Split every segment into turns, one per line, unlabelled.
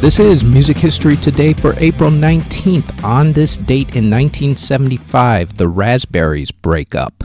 This is Music History Today for April 19th. On this date in 1975, the Raspberries break up.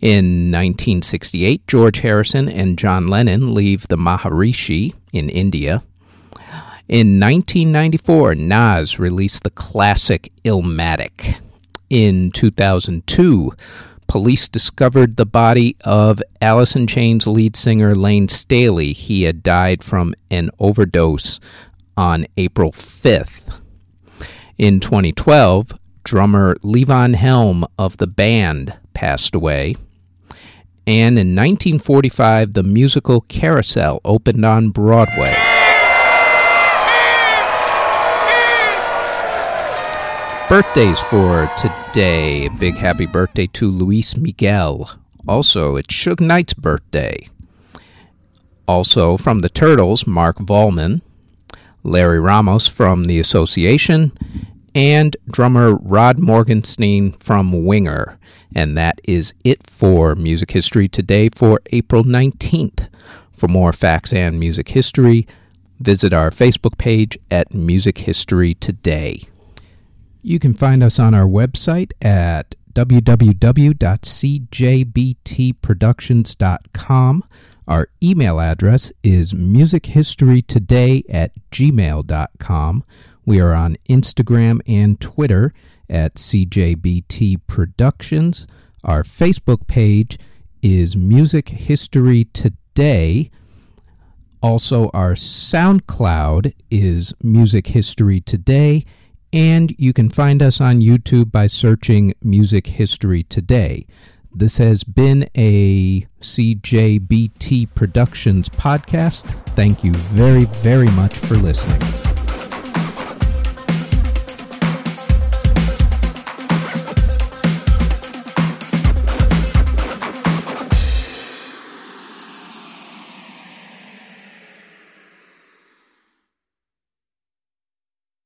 In 1968, George Harrison and John Lennon leave the Maharishi in India. In 1994, Nas released the classic Illmatic. In 2002, police discovered the body of in Chains lead singer Layne Staley. He had died from an overdose on April 5th. In 2012, drummer Levon Helm of the band passed away. And in 1945, the musical Carousel opened on Broadway. Birthdays for today. Big happy birthday to Luis Miguel. Also, it's Suge Knight's birthday. Also, from the Turtles, Mark Volman. Larry Ramos from The Association, and drummer Rod Morgenstein from Winger. And that is it for Music History Today for April 19th. For more facts and music history, visit our Facebook page at Music History Today. You can find us on our website at www.cjbtproductions.com. Our email address is musichistorytoday at gmail.com. We are on Instagram and Twitter at CJBT Productions. Our Facebook page is Music History Today. Also, our SoundCloud is Music History Today. And you can find us on YouTube by searching Music History Today. This has been a CJBT Productions podcast. Thank you very, very much for listening.